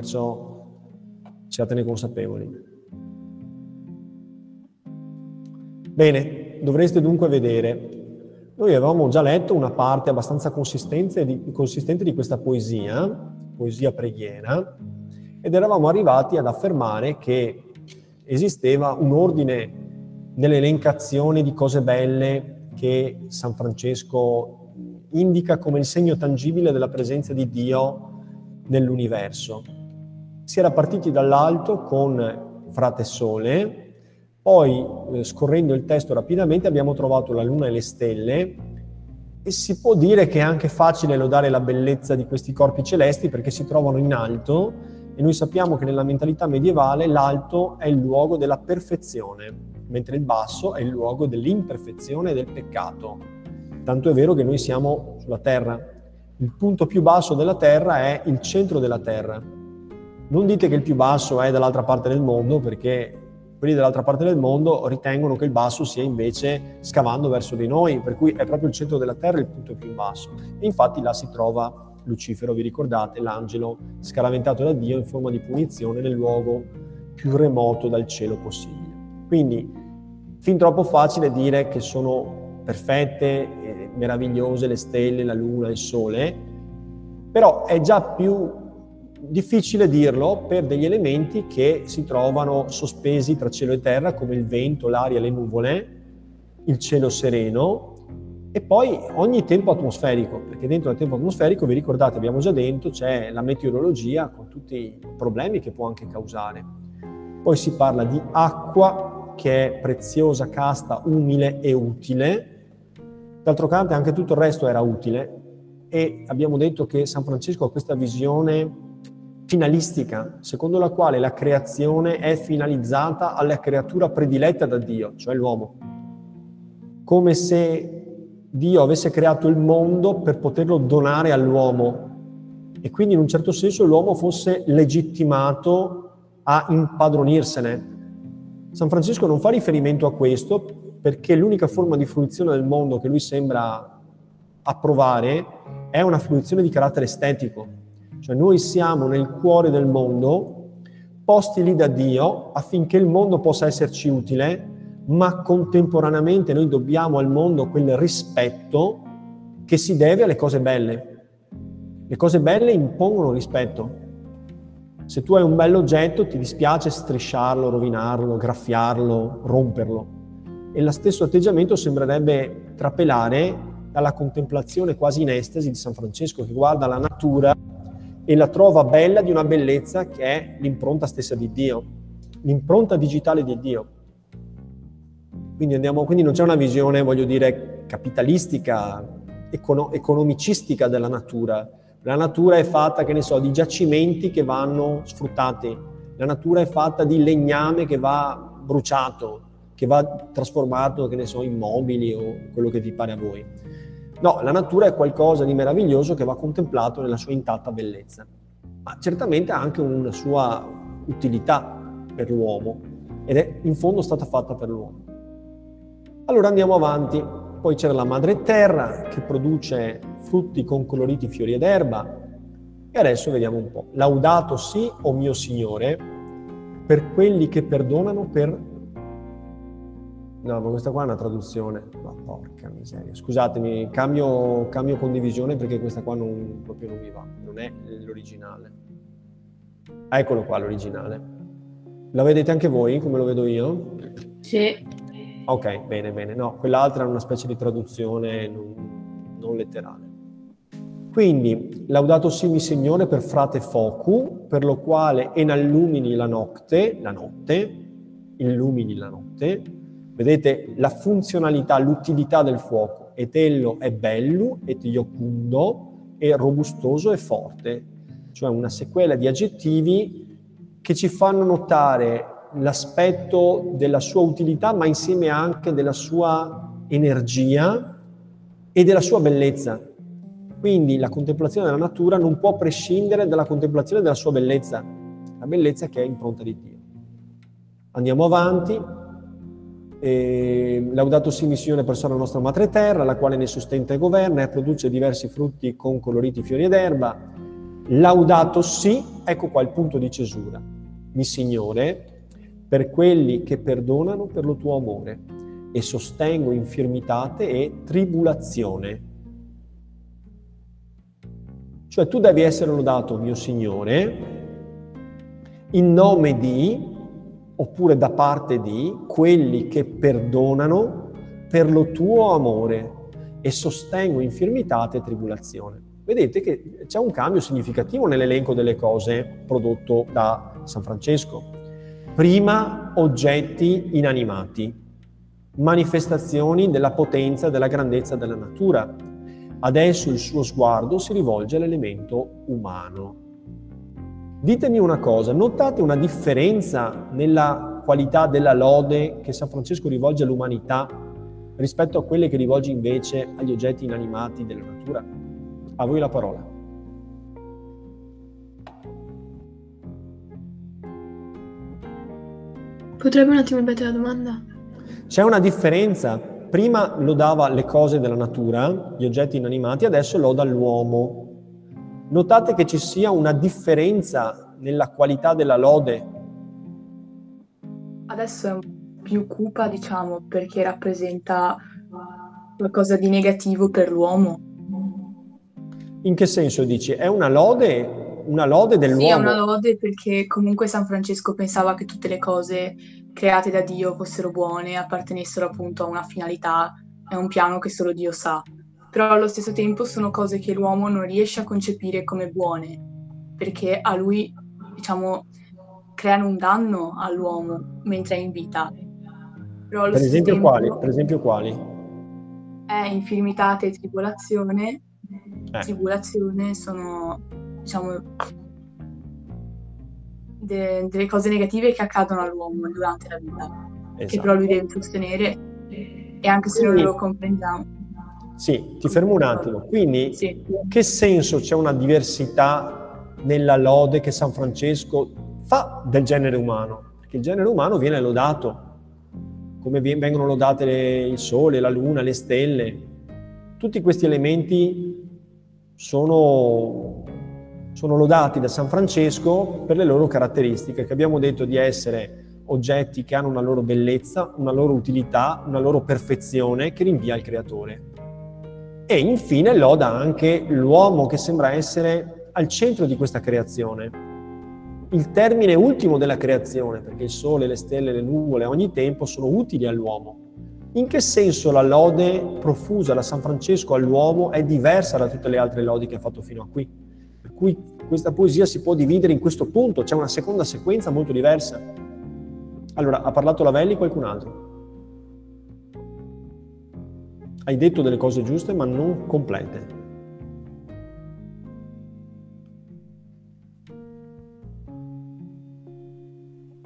perciò siatene consapevoli. Bene, dovreste dunque vedere. Noi avevamo già letto una parte abbastanza consistente di, consistente di questa poesia, poesia preghiera, ed eravamo arrivati ad affermare che esisteva un ordine nell'elencazione di cose belle che San Francesco indica come il segno tangibile della presenza di Dio nell'universo. Si era partiti dall'alto con Frate Sole, poi eh, scorrendo il testo rapidamente abbiamo trovato la luna e le stelle e si può dire che è anche facile lodare la bellezza di questi corpi celesti perché si trovano in alto e noi sappiamo che nella mentalità medievale l'alto è il luogo della perfezione, mentre il basso è il luogo dell'imperfezione e del peccato. Tanto è vero che noi siamo sulla terra. Il punto più basso della terra è il centro della terra. Non dite che il più basso è dall'altra parte del mondo perché quelli dall'altra parte del mondo ritengono che il basso sia invece scavando verso di noi, per cui è proprio il centro della terra il punto più basso. E infatti là si trova Lucifero, vi ricordate, l'angelo scaraventato da Dio in forma di punizione nel luogo più remoto dal cielo possibile. Quindi, fin troppo facile dire che sono perfette, meravigliose le stelle, la luna, il sole, però è già più difficile dirlo per degli elementi che si trovano sospesi tra cielo e terra, come il vento, l'aria, le nuvole, il cielo sereno, e poi ogni tempo atmosferico, perché dentro il tempo atmosferico, vi ricordate, abbiamo già detto, c'è la meteorologia con tutti i problemi che può anche causare. Poi si parla di acqua che è preziosa, casta, umile e utile. D'altro canto anche tutto il resto era utile e abbiamo detto che San Francesco ha questa visione finalistica, secondo la quale la creazione è finalizzata alla creatura prediletta da Dio, cioè l'uomo. Come se Dio avesse creato il mondo per poterlo donare all'uomo e quindi in un certo senso l'uomo fosse legittimato a impadronirsene. San Francesco non fa riferimento a questo perché l'unica forma di fruizione del mondo che lui sembra approvare è una fruizione di carattere estetico. Cioè noi siamo nel cuore del mondo, posti lì da Dio affinché il mondo possa esserci utile ma contemporaneamente noi dobbiamo al mondo quel rispetto che si deve alle cose belle. Le cose belle impongono rispetto. Se tu hai un bell'oggetto ti dispiace strisciarlo, rovinarlo, graffiarlo, romperlo. E lo stesso atteggiamento sembrerebbe trapelare dalla contemplazione quasi in estasi di San Francesco che guarda la natura e la trova bella di una bellezza che è l'impronta stessa di Dio, l'impronta digitale di Dio. Quindi, andiamo, quindi non c'è una visione, voglio dire, capitalistica, econo, economicistica della natura. La natura è fatta, che ne so, di giacimenti che vanno sfruttati. La natura è fatta di legname che va bruciato, che va trasformato, che ne so, in mobili o quello che vi pare a voi. No, la natura è qualcosa di meraviglioso che va contemplato nella sua intatta bellezza. Ma certamente ha anche una sua utilità per l'uomo ed è in fondo stata fatta per l'uomo. Allora andiamo avanti. Poi c'era la madre terra che produce frutti con coloriti fiori ed erba. E adesso vediamo un po'. Laudato sì, o mio Signore, per quelli che perdonano per... No, ma questa qua è una traduzione. Ma porca miseria. Scusatemi, cambio, cambio condivisione perché questa qua non, proprio non mi va. Non è l'originale. Eccolo qua l'originale. La vedete anche voi come lo vedo io? Sì. Ok, bene, bene. No, quell'altra è una specie di traduzione non, non letterale. Quindi, laudato simi Signore per frate focu, per lo quale enallumini la notte, la notte, illumini la notte. Vedete la funzionalità, l'utilità del fuoco. Etello è bello, et iocundo, e robustoso e forte. Cioè una sequela di aggettivi che ci fanno notare l'aspetto della sua utilità, ma insieme anche della sua energia e della sua bellezza. Quindi la contemplazione della natura non può prescindere dalla contemplazione della sua bellezza, la bellezza che è impronta di Dio. Andiamo avanti. E, laudato si missione per la nostra madre terra, la quale ne sostenta e governa e produce diversi frutti con coloriti fiori ed erba. Laudato sì, ecco qua il punto di cesura. Mi Signore, per quelli che perdonano per lo tuo amore e sostengo infirmitate e tribulazione. Cioè tu devi essere lodato, mio Signore, in nome di, oppure da parte di, quelli che perdonano per lo tuo amore e sostengo infirmitate e tribulazione. Vedete che c'è un cambio significativo nell'elenco delle cose prodotto da San Francesco. Prima oggetti inanimati, manifestazioni della potenza e della grandezza della natura. Adesso il suo sguardo si rivolge all'elemento umano. Ditemi una cosa, notate una differenza nella qualità della lode che San Francesco rivolge all'umanità rispetto a quelle che rivolge invece agli oggetti inanimati della natura? A voi la parola. Potrebbe un attimo ripetere la domanda? C'è una differenza. Prima lodava le cose della natura, gli oggetti inanimati, adesso loda l'uomo. Notate che ci sia una differenza nella qualità della lode. Adesso è più cupa, diciamo, perché rappresenta qualcosa di negativo per l'uomo. In che senso dici? È una lode, una lode dell'uomo? Sì, è una lode perché comunque San Francesco pensava che tutte le cose create da Dio fossero buone, appartenessero appunto a una finalità, è un piano che solo Dio sa però allo stesso tempo sono cose che l'uomo non riesce a concepire come buone, perché a lui, diciamo, creano un danno all'uomo mentre è in vita. Per, esempio tempo, quali? per esempio quali? È infirmitate e tribolazione. Eh. Tribolazione sono, diciamo, de- delle cose negative che accadono all'uomo durante la vita, esatto. che però lui deve sostenere e anche se Quindi, non lo comprendiamo sì, ti fermo un attimo. Quindi, sì. che senso c'è una diversità nella lode che San Francesco fa del genere umano? Perché il genere umano viene lodato, come vengono lodate le, il sole, la luna, le stelle. Tutti questi elementi sono, sono lodati da San Francesco per le loro caratteristiche, che abbiamo detto di essere oggetti che hanno una loro bellezza, una loro utilità, una loro perfezione che rinvia al creatore. E infine loda anche l'uomo che sembra essere al centro di questa creazione. Il termine ultimo della creazione, perché il sole, le stelle, le nuvole ogni tempo sono utili all'uomo. In che senso la lode profusa da San Francesco all'uomo è diversa da tutte le altre lodi che ha fatto fino a qui? Per cui questa poesia si può dividere in questo punto, c'è una seconda sequenza molto diversa. Allora, ha parlato Lavelli qualcun altro? Hai detto delle cose giuste ma non complete.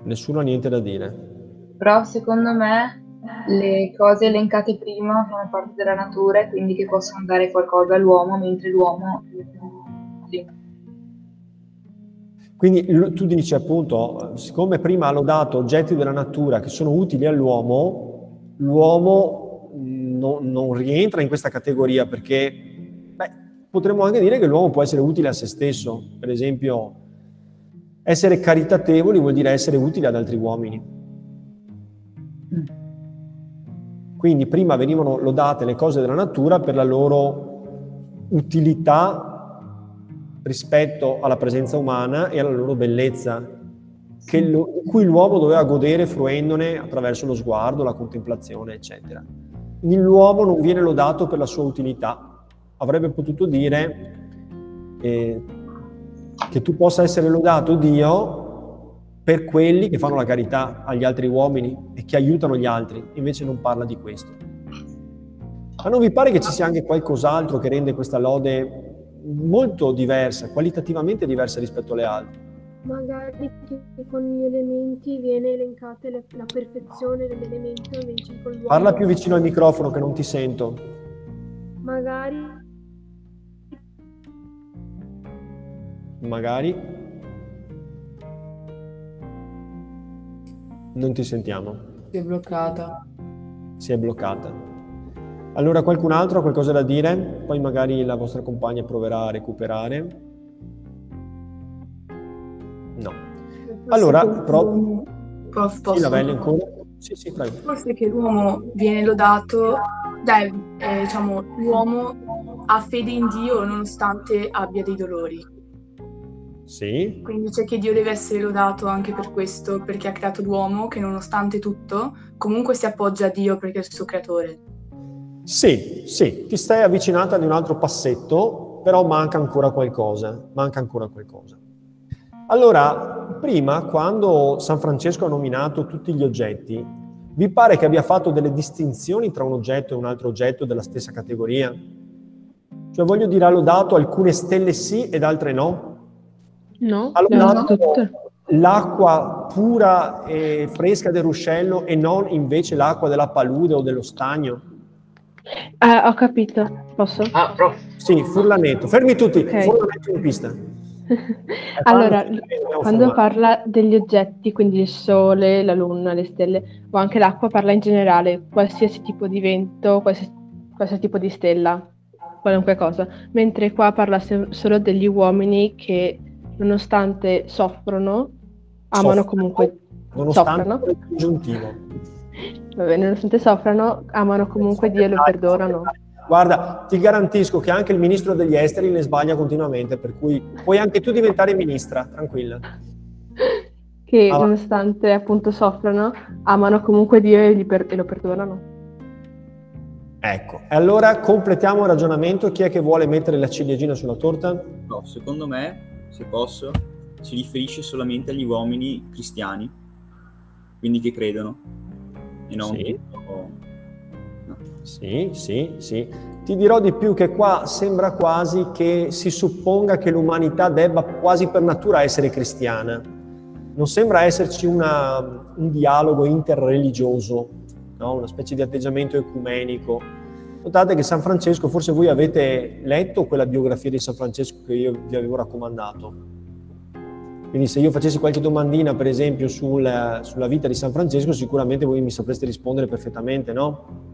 Nessuno ha niente da dire. Però secondo me le cose elencate prima fanno parte della natura e quindi che possono dare qualcosa all'uomo, mentre l'uomo... Sì. Quindi tu dici appunto, siccome prima ha lodato oggetti della natura che sono utili all'uomo, l'uomo no, non rientra in questa categoria perché beh, potremmo anche dire che l'uomo può essere utile a se stesso. Per esempio, essere caritatevoli vuol dire essere utili ad altri uomini. Quindi prima venivano lodate le cose della natura per la loro utilità rispetto alla presenza umana e alla loro bellezza, lo, cui l'uomo doveva godere fruendone attraverso lo sguardo, la contemplazione, eccetera l'uomo non viene lodato per la sua utilità. Avrebbe potuto dire eh, che tu possa essere lodato Dio per quelli che fanno la carità agli altri uomini e che aiutano gli altri, invece non parla di questo. Ma non vi pare che ci sia anche qualcos'altro che rende questa lode molto diversa, qualitativamente diversa rispetto alle altre? Magari che con gli elementi viene elencata la, perfezione dell'elemento invece con l'uomo. Parla più vicino al microfono che non ti sento. Magari. Magari. Non ti sentiamo. Si è bloccata. Si è bloccata. Allora qualcun altro ha qualcosa da dire? Poi magari la vostra compagna proverà a recuperare. Allora, l'uomo- Prof, Sì, posso? Lavelli ancora? Sì, sì, prego. Forse che l'uomo viene lodato, dai, eh, diciamo, l'uomo ha fede in Dio nonostante abbia dei dolori. Sì, Quindi c'è che Dio deve essere lodato anche per questo, perché ha creato l'uomo che nonostante tutto comunque si appoggia a Dio perché è il suo creatore. sì, sì, ti stai avvicinata di un altro passetto, però manca ancora qualcosa, manca ancora qualcosa. Allora, prima, quando San Francesco ha nominato tutti gli oggetti, vi pare che abbia fatto delle distinzioni tra un oggetto e un altro oggetto della stessa categoria? Cioè, voglio dire, ha lodato alcune stelle sì ed altre no? No, Ha lodato l'acqua pura e fresca del ruscello e non invece l'acqua della palude o dello stagno? Eh, ho capito. Posso? Ah, prof, Sì, Furlanetto. Fermi tutti, Ok. Furlanetto in pista. Allora, quando parla degli oggetti, quindi il sole, la luna, le stelle o anche l'acqua, parla in generale, qualsiasi tipo di vento, qualsiasi, qualsiasi tipo di stella, qualunque cosa. Mentre qua parla se- solo degli uomini che, nonostante soffrono, amano Soffrono, comunque Nonostante soffrono. il congiuntivo. Va bene, nonostante soffrano, amano comunque Dio e lo perdonano. Guarda, ti garantisco che anche il ministro degli esteri ne sbaglia continuamente, per cui puoi anche tu diventare ministra, tranquilla. Che Ah. nonostante appunto soffrano, amano comunque Dio e, per- e lo perdonano. Ecco, e allora completiamo il ragionamento. Chi è che vuole mettere la ciliegina sulla torta? No, secondo me, se posso, si riferisce solamente agli uomini cristiani, quindi che credono, e non Sì. no. Sì, sì, sì. Ti dirò di più che qua sembra quasi che si supponga che l'umanità debba quasi per natura essere cristiana. Non sembra esserci una- un dialogo interreligioso, no? una specie di atteggiamento ecumenico. Notate che San Francesco, forse voi avete letto quella biografia di San Francesco che io vi avevo raccomandato. Quindi se io facessi qualche domandina, per esempio, sul- sulla vita di San Francesco, sicuramente voi mi sapreste rispondere perfettamente, no?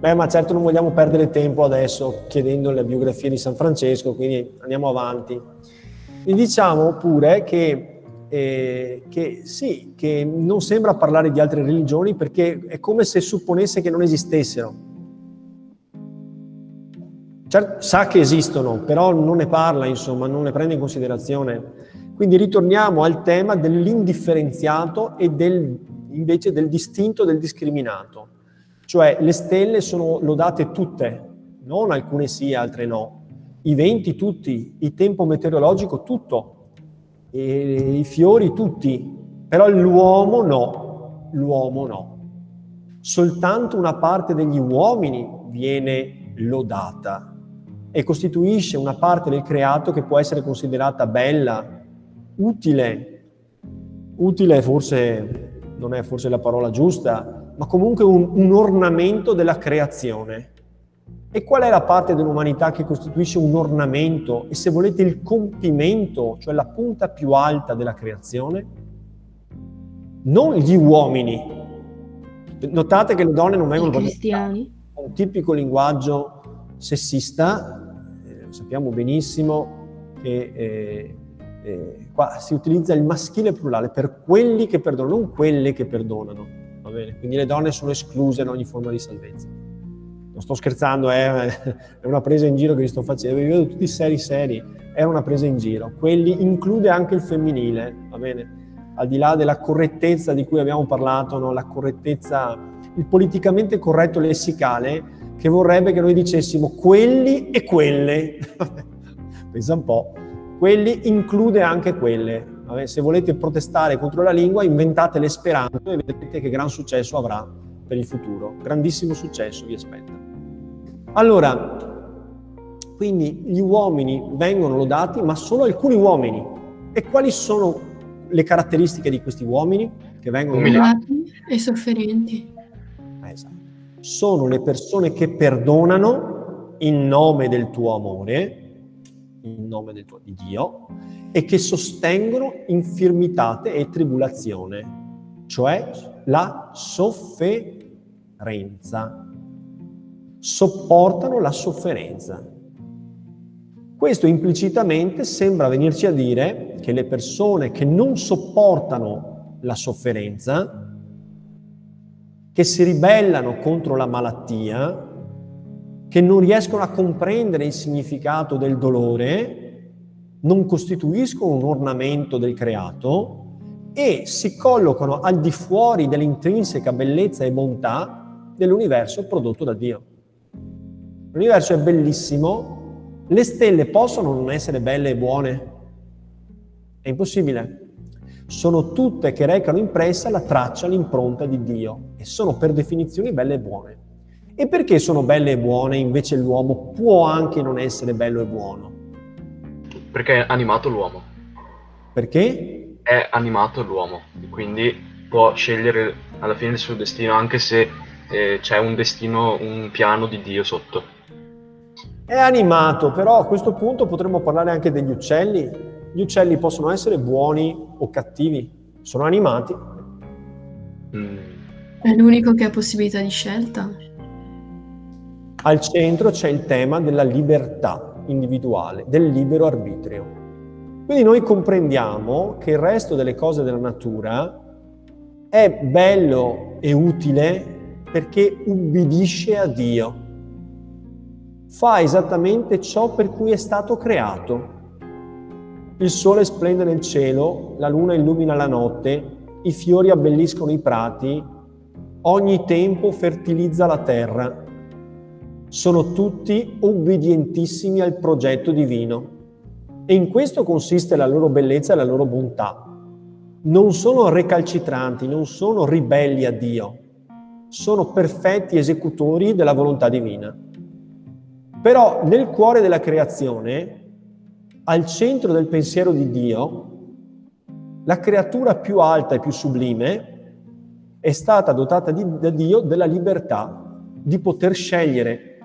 Beh, ma certo non vogliamo perdere tempo adesso chiedendo la biografia di San Francesco, quindi andiamo avanti. Vi diciamo pure che, eh, che sì, che non sembra parlare di altre religioni perché è come se supponesse che non esistessero. Certo, sa che esistono, però non ne parla, insomma, non ne prende in considerazione. Quindi ritorniamo al tema dell'indifferenziato e del, invece del distinto del discriminato. Cioè le stelle sono lodate tutte, non alcune sì, altre no. I venti tutti, il tempo meteorologico tutto, i fiori tutti, però l'uomo no, l'uomo no. Soltanto una parte degli uomini viene lodata e costituisce una parte del creato che può essere considerata bella, utile, utile forse non è forse la parola giusta, ma comunque un, un ornamento della creazione. E qual è la parte dell'umanità che costituisce un ornamento e se volete il compimento, cioè la punta più alta della creazione? Non gli uomini. Notate che le donne non vengono cristiani? un tipico linguaggio sessista, eh, lo sappiamo benissimo che eh, eh, qua si utilizza il maschile plurale per quelli che perdonano, non quelle che perdonano. Va bene? Quindi le donne sono escluse da ogni forma di salvezza. Non sto scherzando, eh, è una presa in giro che vi sto facendo, vi vedo tutti seri seri, è una presa in giro. Quelli include anche il femminile, va bene? Al di là della correttezza di cui abbiamo parlato, no? la correttezza, il politicamente corretto lessicale che vorrebbe che noi dicessimo quelli e quelle. Pensa un po'. Quelli include anche quelle. Se volete protestare contro la lingua, inventate l'esperanto e vedrete che gran successo avrà per il futuro. Grandissimo successo vi aspetta. Allora, quindi gli uomini vengono lodati, ma solo alcuni uomini. E quali sono le caratteristiche di questi uomini che vengono lodati? Umili e sofferenti. Eh, esatto. Sono le persone che perdonano in nome del tuo amore, in nome del tuo, di Dio, e che sostengono infirmitate e tribolazione, cioè la sofferenza. Sopportano la sofferenza. Questo implicitamente sembra venirci a dire che le persone che non sopportano la sofferenza, che si ribellano contro la malattia, che non riescono a comprendere il significato del dolore, non costituiscono un ornamento del creato e si collocano al di fuori dell'intrinseca bellezza e bontà dell'universo prodotto da Dio. L'universo è bellissimo, le stelle possono non essere belle e buone? È impossibile. Sono tutte che recano impressa la traccia, l'impronta di Dio e sono per definizione belle e buone. E perché sono belle e buone invece l'uomo può anche non essere bello e buono? Perché è animato l'uomo. Perché? È animato l'uomo, quindi può scegliere alla fine il suo destino anche se eh, c'è un destino, un piano di Dio sotto. È animato, però a questo punto potremmo parlare anche degli uccelli. Gli uccelli possono essere buoni o cattivi, sono animati. Mm. È l'unico che ha possibilità di scelta. Al centro c'è il tema della libertà individuale, del libero arbitrio. Quindi noi comprendiamo che il resto delle cose della natura è bello e utile perché ubbidisce a Dio fa esattamente ciò per cui è stato creato. Il sole splende nel cielo, la luna illumina la notte, i fiori abbelliscono i prati, ogni tempo fertilizza la terra. Sono tutti ubbidientissimi al progetto divino e in questo consiste la loro bellezza e la loro bontà. Non sono recalcitranti, non sono ribelli a Dio, sono perfetti esecutori della volontà divina. Però nel cuore della creazione, al centro del pensiero di Dio, la creatura più alta e più sublime è stata dotata di, da Dio della libertà di poter scegliere.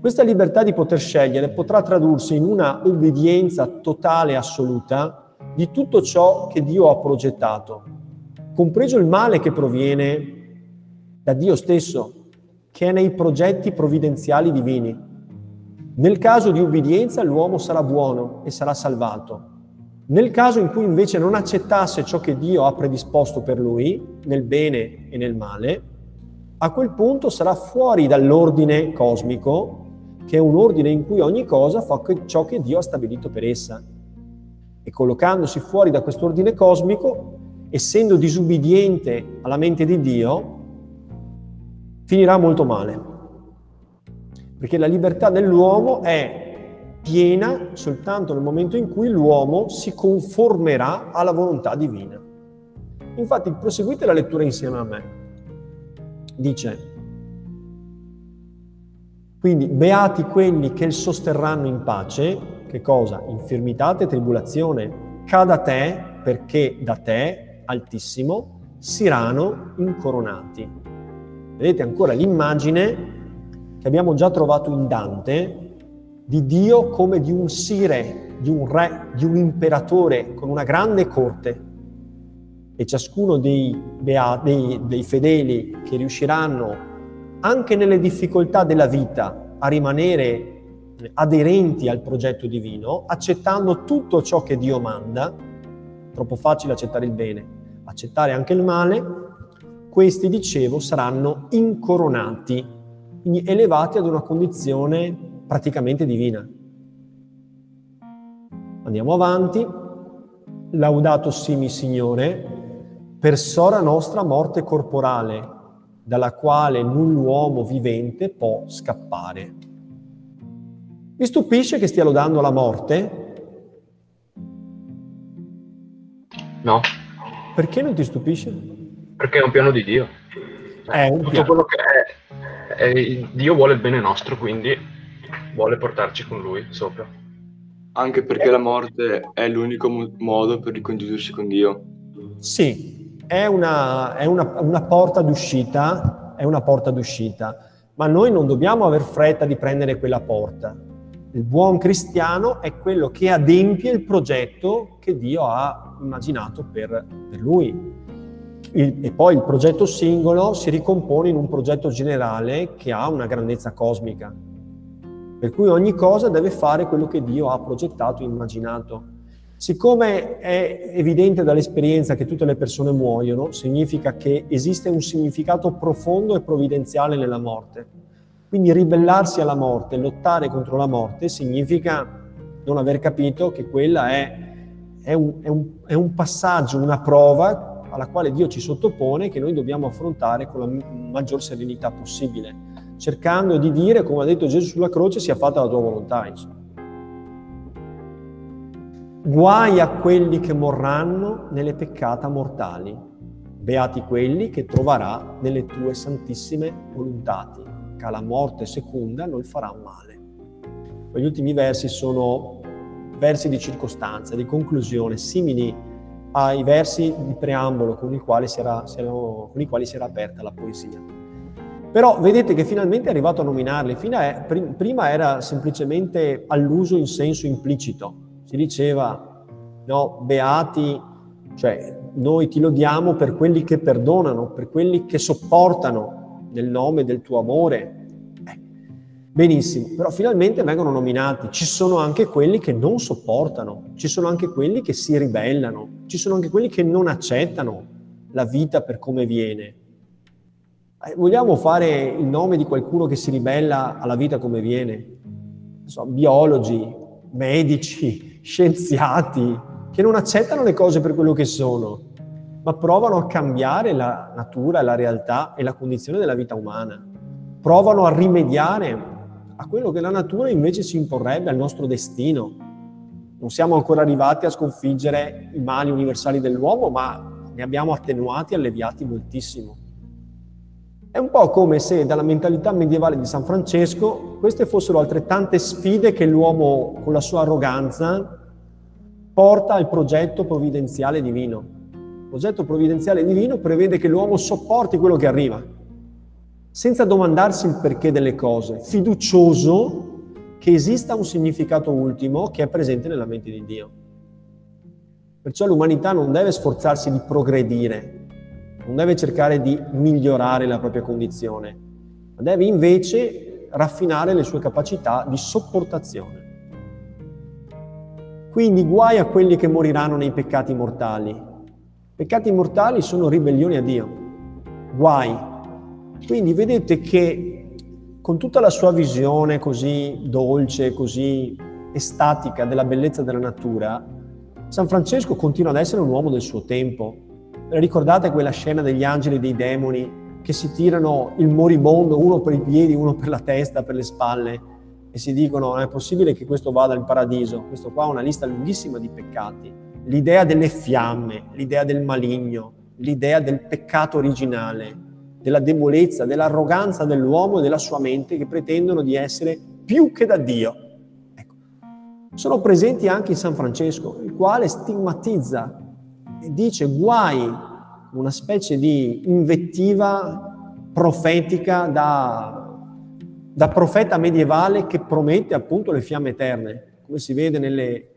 Questa libertà di poter scegliere potrà tradursi in una obbedienza totale e assoluta di tutto ciò che Dio ha progettato, compreso il male che proviene da Dio stesso, che è nei progetti provvidenziali divini. Nel caso di ubbidienza l'uomo sarà buono e sarà salvato. Nel caso in cui invece non accettasse ciò che Dio ha predisposto per lui, nel bene e nel male, a quel punto sarà fuori dall'ordine cosmico, che è un ordine in cui ogni cosa fa ciò che Dio ha stabilito per essa. E collocandosi fuori da quest'ordine cosmico, essendo disubbidiente alla mente di Dio, finirà molto male perché la libertà dell'uomo è piena soltanto nel momento in cui l'uomo si conformerà alla volontà divina. Infatti, proseguite la lettura insieme a me. Dice, quindi beati quelli che il sosterranno in pace, che cosa? Infirmità e tribolazione, cada te, perché da te, altissimo, siranno incoronati. Vedete ancora l'immagine che abbiamo già trovato in Dante, di Dio come di un sire, di un re, di un imperatore con una grande corte. E ciascuno dei, dei, dei fedeli che riusciranno, anche nelle difficoltà della vita, a rimanere aderenti al progetto divino, accettando tutto ciò che Dio manda, troppo facile accettare il bene, accettare anche il male, questi, dicevo, saranno incoronati elevati ad una condizione praticamente divina. Andiamo avanti. Laudato simi Signore, per sora nostra morte corporale, dalla quale null'uomo vivente può scappare. Vi stupisce che stia lodando la morte? No. Perché non ti stupisce? Perché è un piano di Dio. È un Tutto piano. quello che è e Dio vuole il bene nostro, quindi vuole portarci con Lui sopra. Anche perché la morte è l'unico mo- modo per ricongiungersi con Dio. Sì, è una, è una, una porta d'uscita, è una porta d'uscita, ma noi non dobbiamo aver fretta di prendere quella porta. Il buon cristiano è quello che adempie il progetto che Dio ha immaginato per, per lui il, e poi il progetto singolo si ricompone in un progetto generale che ha una grandezza cosmica. Per cui ogni cosa deve fare quello che Dio ha progettato e immaginato. Siccome è evidente dall'esperienza che tutte le persone muoiono, significa che esiste un significato profondo e provvidenziale nella morte. Quindi ribellarsi alla morte, lottare contro la morte, significa non aver capito che quella è, è, un, è, un, è un passaggio, una prova alla quale Dio ci sottopone che noi dobbiamo affrontare con la maggior serenità possibile, cercando di dire, come ha detto Gesù sulla croce, sia fatta la tua volontà. Insomma. Guai a quelli che morranno nelle peccata mortali, beati quelli che troverà nelle tue santissime volontati, che la morte seconda non farà male. Gli ultimi versi sono versi di circostanza, di conclusione, simili ai versi di preambolo con i quali si era, con i quali si era aperta la poesia. Però vedete che finalmente è arrivato a nominarli, prima era semplicemente all'uso in senso implicito, si diceva, no, beati, cioè noi ti lodiamo per quelli che perdonano, per quelli che sopportano nel nome del tuo amore. Eh, benissimo, però finalmente vengono nominati. Ci sono anche quelli che non sopportano, ci sono anche quelli che si ribellano, ci sono anche quelli che non accettano la vita per come viene. Eh, vogliamo fare il nome di qualcuno che si ribella alla vita come viene? So, biologi, medici, scienziati che non accettano le cose per quello che sono, ma provano a cambiare la natura, la realtà e la condizione della vita umana. Provano a rimediare a quello che la natura invece ci imporrebbe, al nostro destino. Non siamo ancora arrivati a sconfiggere i mali universali dell'uomo, ma ne abbiamo attenuati e alleviati moltissimo. È un po' come se dalla mentalità medievale di San Francesco queste fossero altrettante sfide che l'uomo con la sua arroganza porta al progetto provvidenziale divino. Il progetto provvidenziale divino prevede che l'uomo sopporti quello che arriva, senza domandarsi il perché delle cose, fiducioso che esista un significato ultimo che è presente nella mente di Dio. Perciò l'umanità non deve sforzarsi di progredire, non deve cercare di migliorare la propria condizione, ma deve invece raffinare le sue capacità di sopportazione. Quindi guai a quelli che moriranno nei peccati mortali. Peccati mortali sono ribellioni a Dio. Guai. Quindi vedete che con tutta la sua visione così dolce, così estatica della bellezza della natura, San Francesco continua ad essere un uomo del suo tempo, Ricordate quella scena degli angeli e dei demoni che si tirano il moribondo uno per i piedi, uno per la testa, per le spalle e si dicono non è possibile che questo vada in paradiso. Questo qua ha una lista lunghissima di peccati. L'idea delle fiamme, l'idea del maligno, l'idea del peccato originale, della debolezza, dell'arroganza dell'uomo e della sua mente che pretendono di essere più che da Dio. Ecco. Sono presenti anche in San Francesco, il quale stigmatizza dice guai, una specie di invettiva profetica da, da profeta medievale che promette appunto le fiamme eterne, come si vede nelle,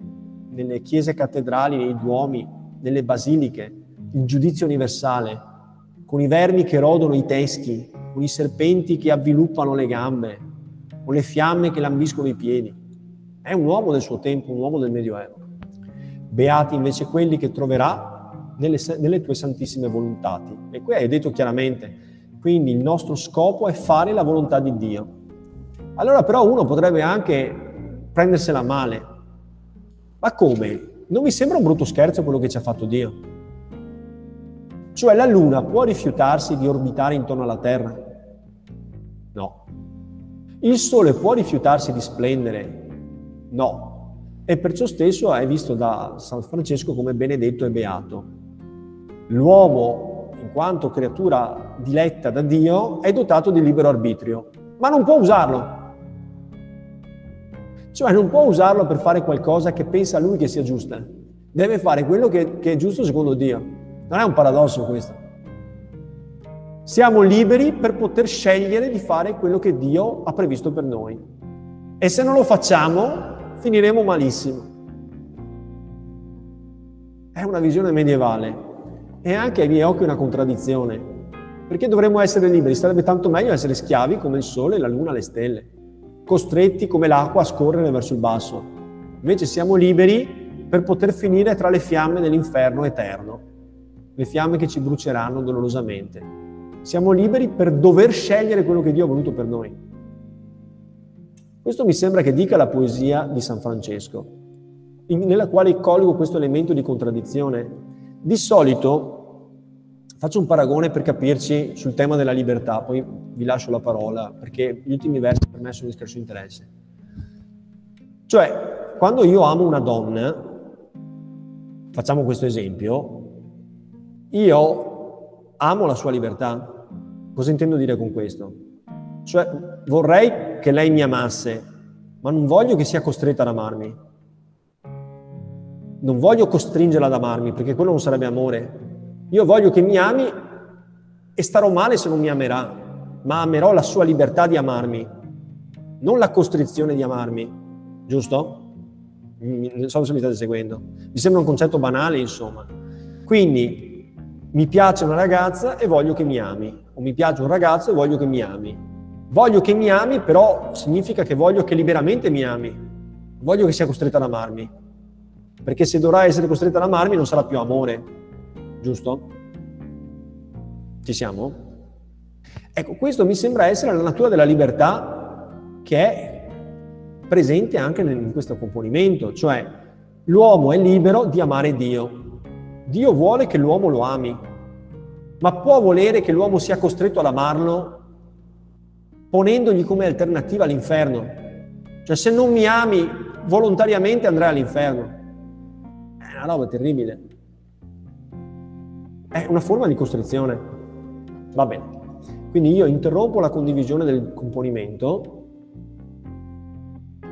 nelle chiese cattedrali, nei duomi, nelle basiliche, il giudizio universale, con i vermi che rodono i teschi, con i serpenti che avviluppano le gambe, con le fiamme che lambiscono i piedi. È un uomo del suo tempo, un uomo del Medioevo. Beati invece quelli che troverà nelle, nelle tue santissime volontati. E qui hai detto chiaramente, quindi il nostro scopo è fare la volontà di Dio. Allora però uno potrebbe anche prendersela male. Ma come? Non mi sembra un brutto scherzo quello che ci ha fatto Dio. Cioè la Luna può rifiutarsi di orbitare intorno alla Terra? No. Il Sole può rifiutarsi di splendere? No. E perciò stesso è visto da San Francesco come benedetto e beato. L'uomo, in quanto creatura diletta da Dio, è dotato di libero arbitrio, ma non può usarlo. Cioè non può usarlo per fare qualcosa che pensa lui che sia giusta. Deve fare quello che, che è giusto secondo Dio. Non è un paradosso questo. Siamo liberi per poter scegliere di fare quello che Dio ha previsto per noi. E se non lo facciamo, finiremo malissimo. È una visione medievale è anche ai miei occhi una contraddizione, perché dovremmo essere liberi, sarebbe tanto meglio essere schiavi come il sole, la luna, le stelle. costretti come l'acqua a scorrere verso il basso. Invece siamo liberi per poter finire tra le fiamme dell'inferno eterno, le fiamme che ci bruceranno dolorosamente. Siamo liberi per dover scegliere quello che Dio ha voluto per noi. Questo mi sembra che dica la poesia di San Francesco, in- nella quale collego questo elemento di contraddizione. Di solito Faccio un paragone per capirci sul tema della libertà, poi vi lascio la parola perché gli ultimi versi per me sono di scarso interesse. Cioè, quando io amo una donna, facciamo questo esempio, io amo la sua libertà. Cosa intendo dire con questo? Cioè, vorrei che lei mi amasse, ma non voglio che sia costretta ad amarmi. Non voglio costringerla ad amarmi, perché quello non sarebbe amore. Io voglio che mi ami e starò male se non mi amerà, ma amerò la sua libertà di amarmi, non la costrizione di amarmi, giusto? Non so se mi state seguendo. Mi sembra un concetto banale, insomma. Quindi mi piace una ragazza e voglio che mi ami, o mi piace un ragazzo e voglio che mi ami. Voglio che mi ami, però significa che voglio che liberamente mi ami. Voglio che sia costretta ad amarmi. Perché se dovrà essere costretta ad amarmi non sarà più amore, giusto? Ci siamo? Ecco, questo mi sembra essere la natura della libertà che è presente anche in questo componimento, cioè l'uomo è libero di amare Dio. Dio vuole che l'uomo lo ami, ma può volere che l'uomo sia costretto ad amarlo ponendogli come alternativa l'inferno. Cioè se non mi ami volontariamente andrai all'inferno. È una roba terribile. È una forma di costrizione. Va bene. Quindi io interrompo la condivisione del componimento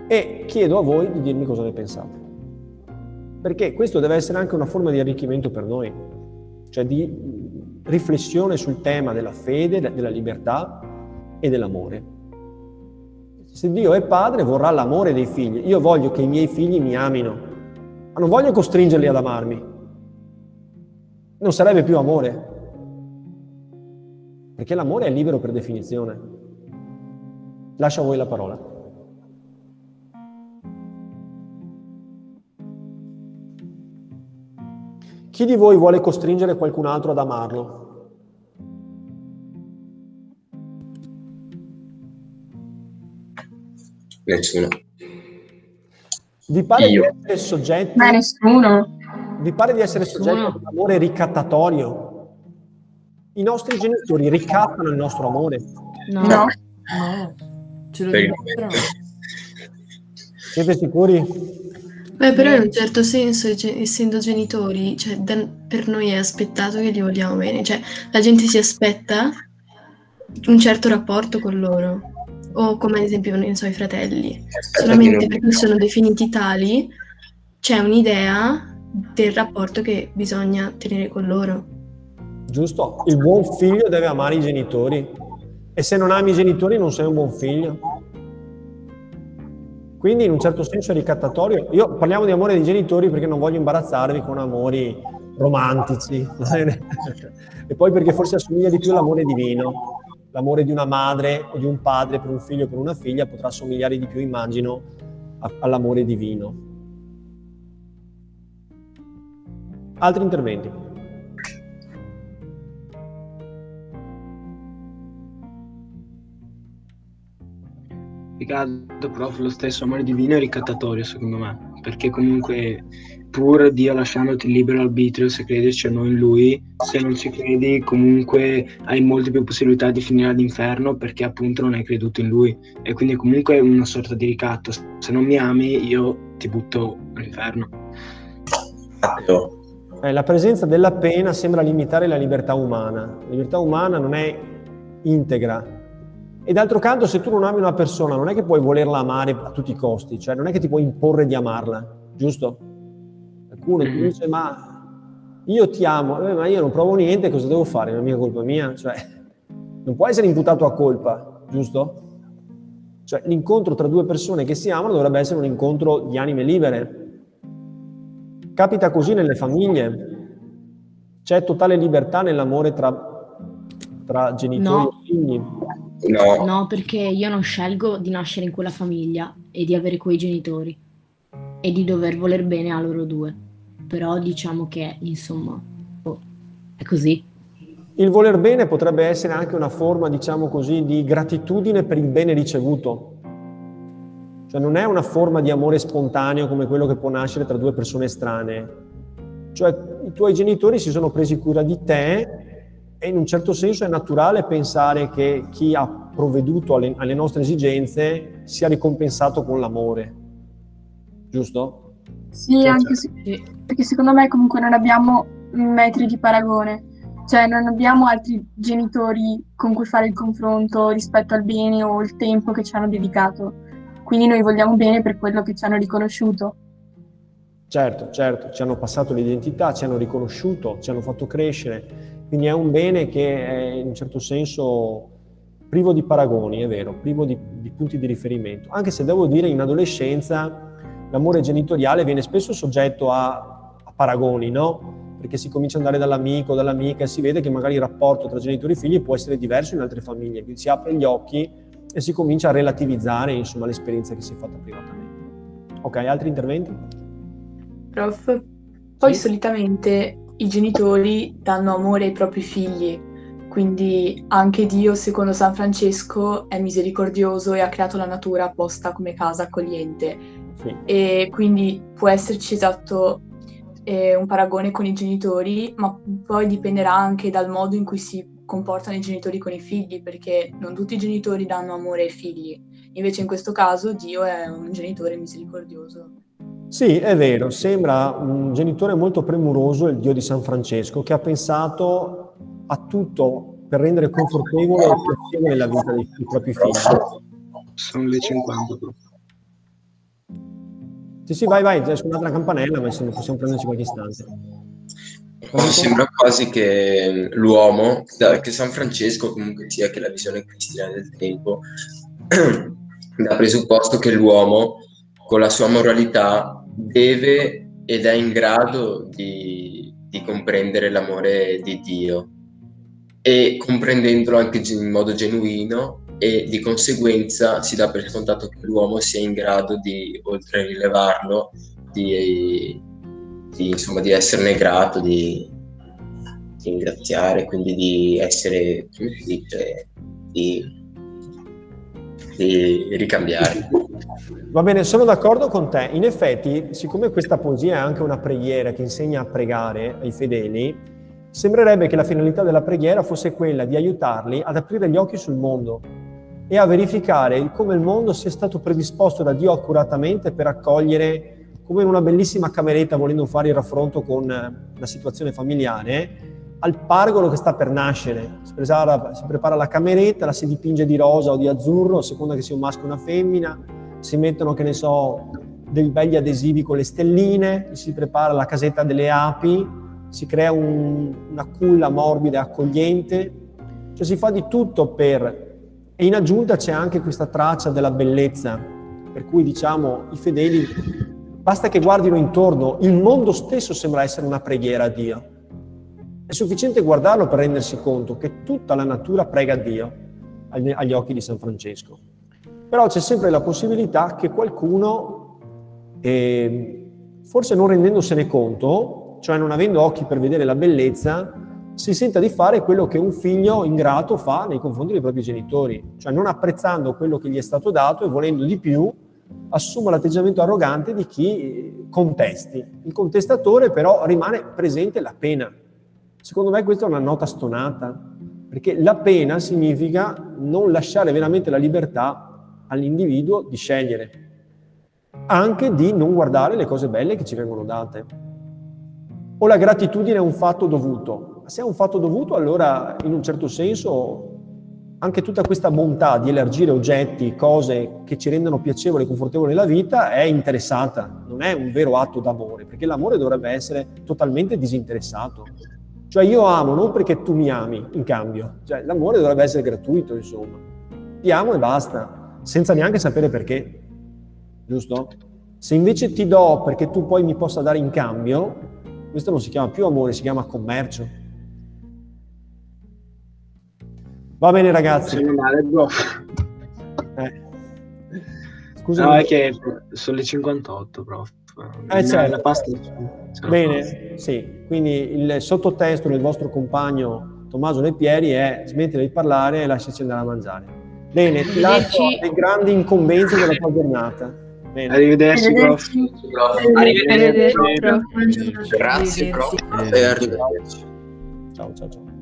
e chiedo a voi di dirmi cosa ne pensate. Perché questo deve essere anche una forma di arricchimento per noi, cioè di riflessione sul tema della fede, della libertà e dell'amore. Se Dio è padre vorrà l'amore dei figli. Io voglio che i miei figli mi amino, ma non voglio costringerli ad amarmi non sarebbe più amore. Perché l'amore è libero per definizione. Lascio a voi la parola. Chi di voi vuole costringere qualcun altro ad amarlo? Nessuno. Vi pare Io. di essere soggetti? Ma nessuno. Vi pare di essere soggetti ad un amore ricattatorio? I nostri genitori ricattano il nostro amore. No. No. No. Ce lo dimostrano. Siete sicuri? Beh, però in un certo senso, essendo genitori, cioè, da- per noi è aspettato che li vogliamo bene. Cioè, la gente si aspetta un certo rapporto con loro. O come ad esempio, non so, i fratelli. Aspetta, Solamente perché sono definiti tali, c'è un'idea del rapporto che bisogna tenere con loro. Giusto? Il buon figlio deve amare i genitori. E se non ami i genitori non sei un buon figlio. Quindi in un certo senso è ricattatorio. Io parliamo di amore dei genitori perché non voglio imbarazzarvi con amori romantici. e poi perché forse assomiglia di più all'amore divino. L'amore di una madre o di un padre per un figlio o per una figlia potrà assomigliare di più, immagino, all'amore divino. Altri interventi? Altro, prof, lo stesso amore divino è ricattatorio, secondo me, perché comunque pur Dio lasciandoti libero arbitrio se crederci o no in Lui, se non ci credi comunque hai molte più possibilità di finire all'inferno perché appunto non hai creduto in Lui e quindi comunque è una sorta di ricatto. Se non mi ami io ti butto all'inferno. Esatto. Eh, la presenza della pena sembra limitare la libertà umana. La libertà umana non è integra. E d'altro canto, se tu non ami una persona, non è che puoi volerla amare a tutti i costi, cioè non è che ti puoi imporre di amarla, giusto? Qualcuno ti Mhm. dice, ma io ti amo, Eh, ma io non provo niente, cosa devo fare? Non è mica colpa mia, cioè non può essere imputato a colpa, giusto? Cioè l'incontro tra due persone che si amano dovrebbe essere un incontro di anime libere, Capita così nelle famiglie. C'è totale libertà nell'amore tra, tra genitori No. e figli. No. No, perché io non scelgo di nascere in quella famiglia e di avere quei genitori e di dover voler bene a loro due. Però diciamo che, insomma, oh, è così. Il voler bene potrebbe essere anche una forma, diciamo così, di gratitudine per il bene ricevuto. Cioè non è una forma di amore spontaneo come quello che può nascere tra due persone estranee. Cioè i tuoi genitori si sono presi cura di te e in un certo senso è naturale pensare che chi ha provveduto alle, alle nostre esigenze sia ricompensato con l'amore. Giusto? Sì, anche se, perché secondo me comunque non abbiamo metri di paragone, cioè non abbiamo altri genitori con cui fare il confronto rispetto al bene o il tempo che ci hanno dedicato. Quindi noi vogliamo bene per quello che ci hanno riconosciuto. Certo, certo, ci hanno passato l'identità, ci hanno riconosciuto, ci hanno fatto crescere, quindi è un bene che è in un certo senso privo di paragoni, è vero, privo di, di punti di riferimento, anche se devo dire in adolescenza l'amore genitoriale viene spesso soggetto a, a paragoni, no? Perché si comincia ad andare dall'amico, dall'amica e si vede che magari il rapporto tra genitori e figli può essere diverso in altre famiglie, quindi si apre gli occhi e si comincia a relativizzare insomma, l'esperienza che si è fatta privatamente. Ok, altri interventi? Prof, poi Sì. solitamente i genitori danno amore ai propri figli, quindi anche Dio, secondo San Francesco, è misericordioso e ha creato la natura apposta come casa accogliente. Sì. E quindi può esserci esatto eh, un paragone con i genitori, ma poi dipenderà anche dal modo in cui si comportano i genitori con i figli, perché non tutti i genitori danno amore ai figli. Invece in questo caso Dio è un genitore misericordioso. Sì, è vero, sembra un genitore molto premuroso il Dio di San Francesco che ha pensato a tutto per rendere confortevole e piacevole la vita dei, dei propri figli. Sono le 50. Sì, sì, vai, vai, è suonata la campanella, ma possiamo prenderci qualche istante. Mi sembra quasi che l'uomo, che San Francesco comunque sia che la visione cristiana del tempo, da presupposto che l'uomo con la sua moralità deve ed è in grado di, di comprendere l'amore di Dio. E comprendendolo anche in modo genuino e di conseguenza si dà per scontato che l'uomo sia in grado di, oltre a rilevarlo, di, di, insomma, di esserne grato, di, di ringraziare, quindi di essere, come si dice, di, di ricambiare. Va bene, sono d'accordo con te. In effetti, siccome questa poesia è anche una preghiera che insegna a pregare ai fedeli, sembrerebbe che la finalità della preghiera fosse quella di aiutarli ad aprire gli occhi sul mondo e a verificare come il mondo sia stato predisposto da Dio accuratamente per accogliere, come in una bellissima cameretta, volendo fare il raffronto con eh, la situazione familiare, al pargolo che sta per nascere. Si prepara, si prepara la cameretta, la si dipinge di rosa o di azzurro, a seconda che sia un maschio o una femmina, si mettono, che ne so, dei begli adesivi con le stelline, si prepara la casetta delle api, si crea un- una culla morbida e accogliente, cioè si fa di tutto per... E in aggiunta c'è anche questa traccia della bellezza, per cui diciamo i fedeli, basta che guardino intorno, il mondo stesso sembra essere una preghiera a Dio. È sufficiente guardarlo per rendersi conto che tutta la natura prega Dio agli occhi di San Francesco. Però c'è sempre la possibilità che qualcuno, eh, forse non rendendosene conto, cioè non avendo occhi per vedere la bellezza, si senta di fare quello che un figlio ingrato fa nei confronti dei propri genitori, cioè non apprezzando quello che gli è stato dato e volendo di più, assume l'atteggiamento arrogante di chi contesti. Il contestatore però rimane presente la pena. Secondo me questa è una nota stonata, perché la pena significa non lasciare veramente la libertà all'individuo di scegliere, anche di non guardare le cose belle che ci vengono date. O la gratitudine è un fatto dovuto. Se è un fatto dovuto, allora in un certo senso anche tutta questa bontà di elargire oggetti, cose che ci rendono piacevole e confortevole la vita è interessata, non è un vero atto d'amore, perché l'amore dovrebbe essere totalmente disinteressato. Cioè io amo non perché tu mi ami in cambio, cioè l'amore dovrebbe essere gratuito, insomma. Ti amo e basta, senza neanche sapere perché, giusto? Se invece ti do perché tu poi mi possa dare in cambio, questo non si chiama più amore, si chiama commercio. Va bene ragazzi. Sono male, prof. Eh. Scusa. No, è che sono le 58, prof. Eh, La- certo. La pasta la Bene, sì. Quindi il sottotesto del vostro compagno Tommaso Leppieri è smettila di parlare e lasciaci andare a mangiare. Bene, ti lascio Arrivederci. le grandi incombenze della tua giornata. Bene. Arrivederci, prof. Arrivederci. Arrivederci, prof. Grazie, prof. Arrivederci. Ciao, ciao, ciao.